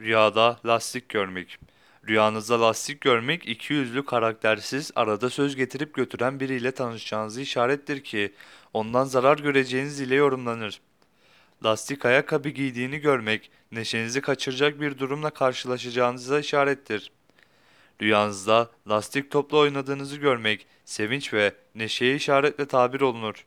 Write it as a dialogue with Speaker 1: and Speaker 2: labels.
Speaker 1: Rüyada lastik görmek. Rüyanızda lastik görmek iki yüzlü karaktersiz arada söz getirip götüren biriyle tanışacağınızı işarettir ki ondan zarar göreceğiniz ile yorumlanır. Lastik ayakkabı giydiğini görmek neşenizi kaçıracak bir durumla karşılaşacağınıza işarettir. Rüyanızda lastik topla oynadığınızı görmek sevinç ve neşeye işaretle tabir olunur.